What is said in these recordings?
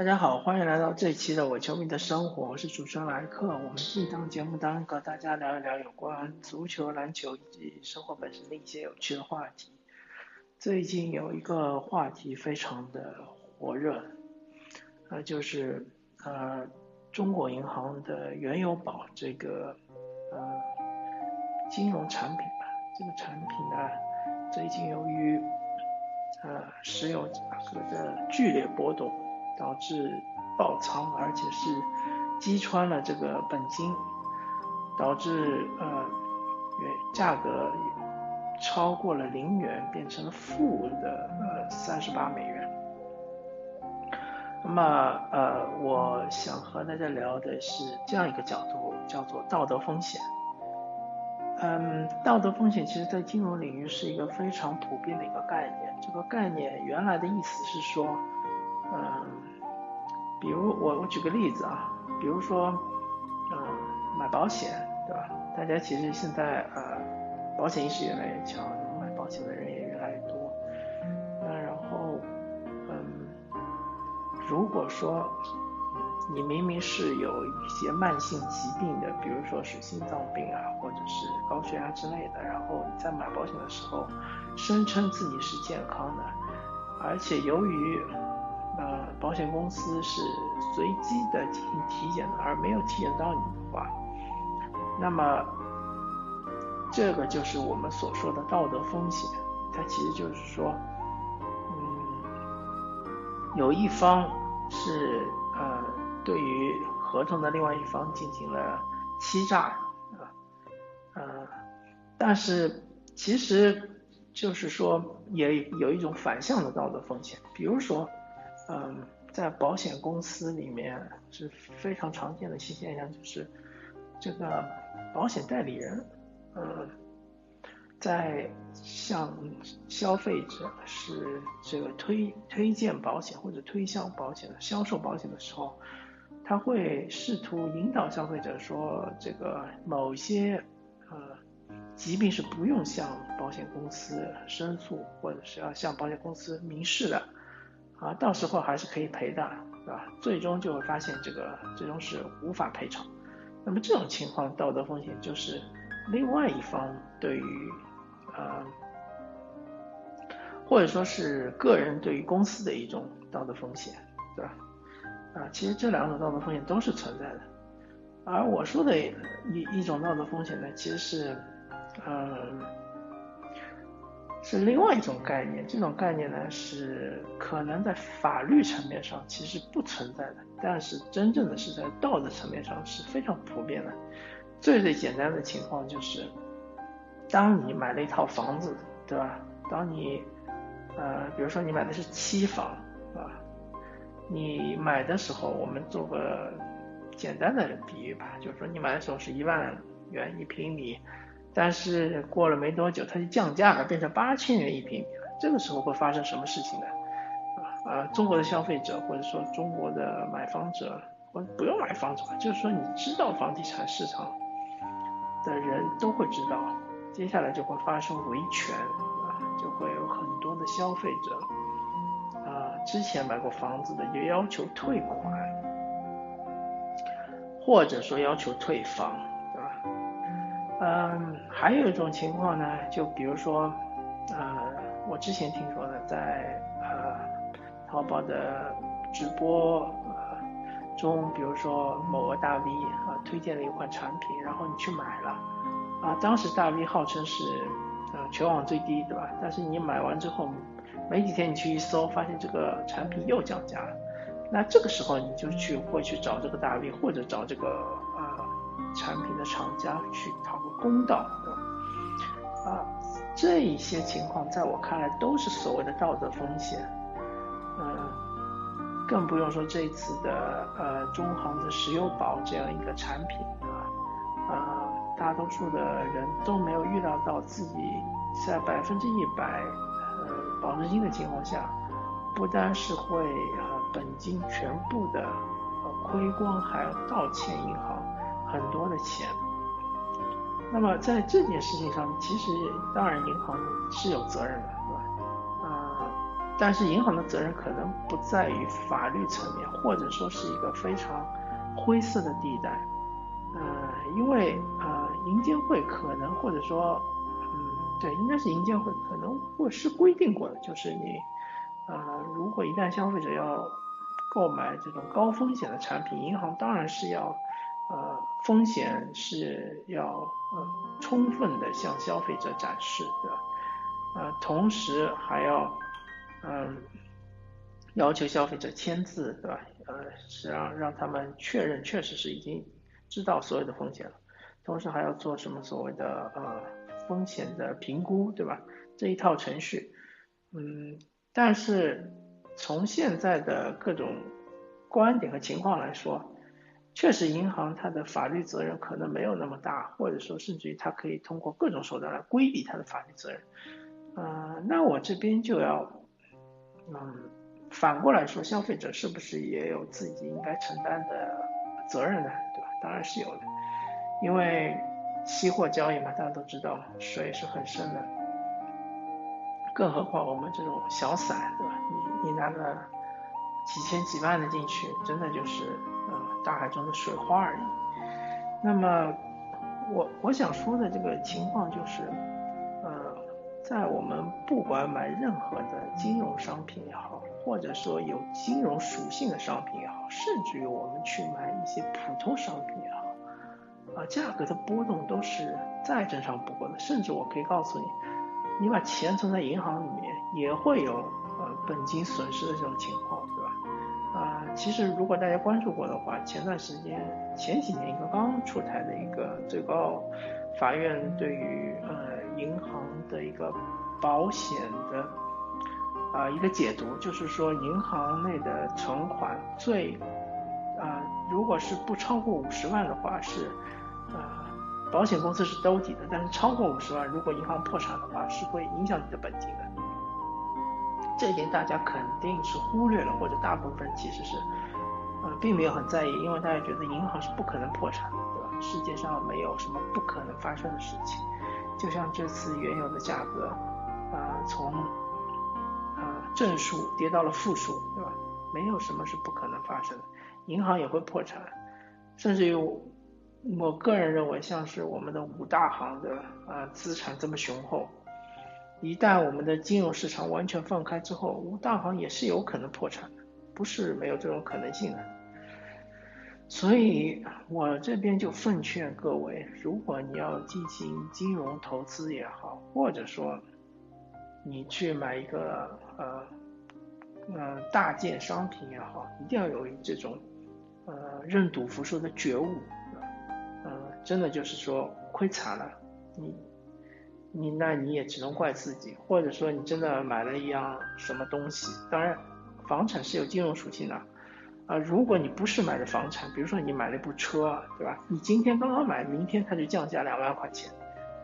大家好，欢迎来到这一期的伪球迷的生活，我是主持人莱克。我们这档节目当和大家聊一聊有关足球、篮球以及生活本身的一些有趣的话题。最近有一个话题非常的火热，呃，就是呃中国银行的原油宝这个呃金融产品吧。这个产品呢，最近由于呃石油价格的剧烈波动。导致爆仓，而且是击穿了这个本金，导致呃，价格超过了零元，变成了负的呃三十八美元。那么呃，我想和大家聊的是这样一个角度，叫做道德风险。嗯，道德风险其实在金融领域是一个非常普遍的一个概念。这个概念原来的意思是说，嗯。比如我我举个例子啊，比如说，嗯，买保险，对吧？大家其实现在呃，保险意识越来越强，买保险的人也越来越多。那然后，嗯，如果说你明明是有一些慢性疾病的，比如说是心脏病啊，或者是高血压之类的，然后你在买保险的时候声称自己是健康的，而且由于呃，保险公司是随机的进行体检的，而没有体检到你的话，那么这个就是我们所说的道德风险。它其实就是说，嗯，有一方是呃对于合同的另外一方进行了欺诈，啊，呃，但是其实就是说也有一种反向的道德风险，比如说。嗯，在保险公司里面是非常常见的新现象，就是这个保险代理人，嗯，在向消费者是这个推推荐保险或者推销保险的销售保险的时候，他会试图引导消费者说，这个某些呃疾病是不用向保险公司申诉，或者是要向保险公司明示的。啊，到时候还是可以赔的，对吧？最终就会发现这个最终是无法赔偿。那么这种情况，道德风险就是另外一方对于呃，或者说是个人对于公司的一种道德风险，对吧？啊，其实这两种道德风险都是存在的。而我说的一一种道德风险呢，其实是嗯。是另外一种概念，这种概念呢是可能在法律层面上其实不存在的，但是真正的是在道德层面上是非常普遍的。最最简单的情况就是，当你买了一套房子，对吧？当你呃，比如说你买的是期房，啊，你买的时候，我们做个简单的比喻吧，就是说你买的时候是一万元一平米。但是过了没多久，它就降价了，变成八千元一平米了。这个时候会发生什么事情呢？啊啊，中国的消费者或者说中国的买房者，或不用买房子吧，就是说你知道房地产市场的人都会知道，接下来就会发生维权啊，就会有很多的消费者啊，之前买过房子的就要求退款，或者说要求退房。嗯，还有一种情况呢，就比如说，呃，我之前听说的，在呃淘宝的直播呃中，比如说某个大 V 啊推荐了一款产品，然后你去买了，啊，当时大 V 号称是呃全网最低，对吧？但是你买完之后，没几天你去一搜，发现这个产品又降价了，那这个时候你就去会去找这个大 V 或者找这个。产品的厂家去讨个公道，对吧？啊，这一些情况在我看来都是所谓的道德风险，嗯，更不用说这次的呃中行的石油宝这样一个产品啊，啊，大多数的人都没有预料到自己在百分之一百呃保证金的情况下，不单是会呃本金全部的呃亏光，还要倒欠银行。很多的钱，那么在这件事情上，其实当然银行是有责任的，对吧？呃，但是银行的责任可能不在于法律层面，或者说是一个非常灰色的地带。呃，因为呃，银监会可能或者说，嗯，对，应该是银监会可能会是规定过的，就是你，呃，如果一旦消费者要购买这种高风险的产品，银行当然是要，呃，风险是要呃充分的向消费者展示，对吧？呃，同时还要，嗯，要求消费者签字，对吧？呃，是让让他们确认确实是已经知道所有的风险了，同时还要做什么所谓的呃风险的评估，对吧？这一套程序，嗯，但是从现在的各种观点和情况来说，确实银行它的法律责任可能没有那么大，或者说甚至于它可以通过各种手段来规避它的法律责任。嗯，那我这边就要，嗯，反过来说，消费者是不是也有自己应该承担的责任呢？对吧？当然是有的，因为期货交易嘛，大家都知道水是很深的，更何况我们这种小散，对吧？你你拿个几千几万的进去，真的就是大海中的水花而已。那么我我想说的这个情况就是。呃在我们不管买任何的金融商品也好，或者说有金融属性的商品也好，甚至于我们去买一些普通商品也好，啊，价格的波动都是再正常不过的。甚至我可以告诉你，你把钱存在银行里面也会有呃本金损失的这种情况，其实如果大家关注过的话，前段时间前几年一个刚出台的一个最高法院对于呃。银行的一个保险的啊一个解读，就是说银行内的存款最啊如果是不超过五十万的话是啊保险公司是兜底的，但是超过五十万，如果银行破产的话是会影响你的本金的。这一点大家肯定是忽略了，或者大部分其实是呃并没有很在意，因为大家觉得银行是不可能破产的，对吧？世界上没有什么不可能发生的事情。就像这次原油的价格，啊，从啊正数跌到了负数，对吧？没有什么是不可能发生的，银行也会破产，甚至于我个人认为，像是我们的五大行的啊资产这么雄厚，一旦我们的金融市场完全放开之后，五大行也是有可能破产的，不是没有这种可能性的。所以，我这边就奉劝各位，如果你要进行金融投资也好，或者说你去买一个呃呃大件商品也好，一定要有这种呃认赌服输的觉悟，呃，真的就是说亏惨了，你你那你也只能怪自己，或者说你真的买了一样什么东西，当然房产是有金融属性的。啊，如果你不是买的房产，比如说你买了一部车，对吧？你今天刚刚买，明天它就降价两万块钱，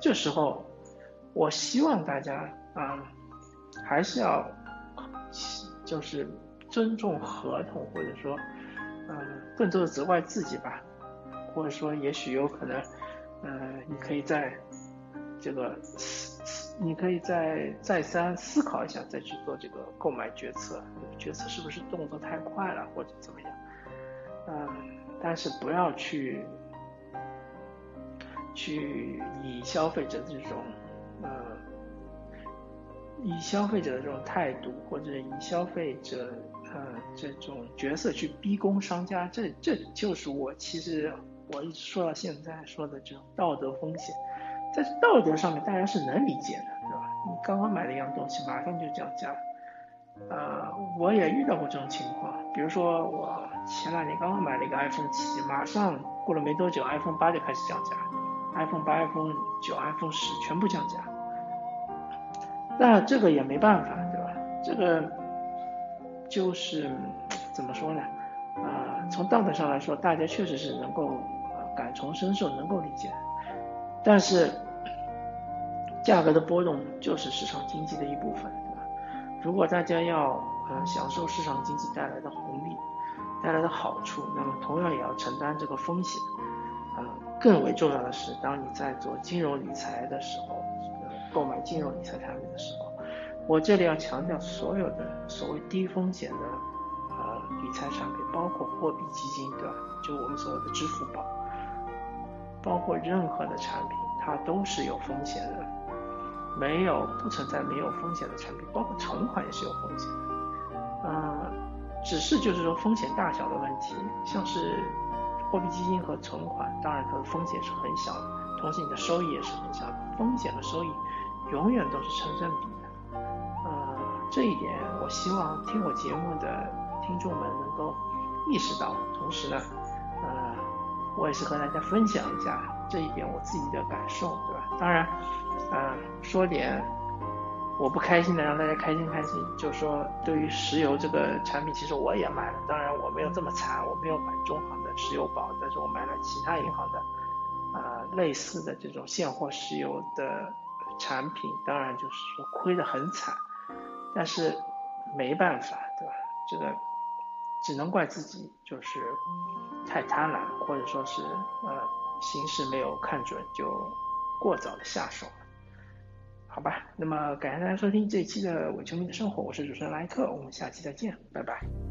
这时候，我希望大家啊，还是要，就是尊重合同，或者说，嗯，更多的责怪自己吧，或者说，也许有可能，嗯，你可以在这个思思。你可以再再三思考一下，再去做这个购买决策。决策是不是动作太快了，或者怎么样？嗯，但是不要去去以消费者这种呃以消费者的这种态度，或者以消费者呃这种角色去逼宫商家。这这就是我其实我一直说到现在说的这种道德风险。在道德上面，大家是能理解的，对吧？你刚刚买了一样东西，马上就降价，呃，我也遇到过这种情况。比如说，我前两年刚刚买了一个 iPhone 七，马上过了没多久，iPhone 八就开始降价，iPhone 八、iPhone 九、iPhone 十全部降价。那这个也没办法，对吧？这个就是怎么说呢？啊，从道德上来说，大家确实是能够啊感同身受，能够理解。但是，价格的波动就是市场经济的一部分，对吧？如果大家要呃享受市场经济带来的红利，带来的好处，那么同样也要承担这个风险。啊，更为重要的是，当你在做金融理财的时候，购买金融理财产品的时候，我这里要强调，所有的所谓低风险的呃理财产品，包括货币基金，对吧？就我们所谓的支付宝，包括任何的产品，它都是有风险的，没有不存在没有风险的产品，包括存款也是有风险的，嗯，只是就是说风险大小的问题，像是货币基金和存款，当然它的风险是很小的，同时你的收益也是很小的，风险和收益永远都是成正比的，嗯。这一点，我希望听我节目的听众们能够意识到。同时呢，呃，我也是和大家分享一下这一点我自己的感受，对吧？当然，呃，说点我不开心的，让大家开心开心。就说，对于石油这个产品，其实我也买了。当然，我没有这么惨，我没有买中行的石油宝，但是我买了其他银行的，呃，类似的这种现货石油的产品。当然，就是说亏得很惨。但是没办法，对吧？这个只能怪自己，就是太贪婪，或者说是呃形势没有看准，就过早的下手了，好吧？那么感谢大家收听这一期的伪球迷的生活，我是主持人莱克，我们下期再见，拜拜。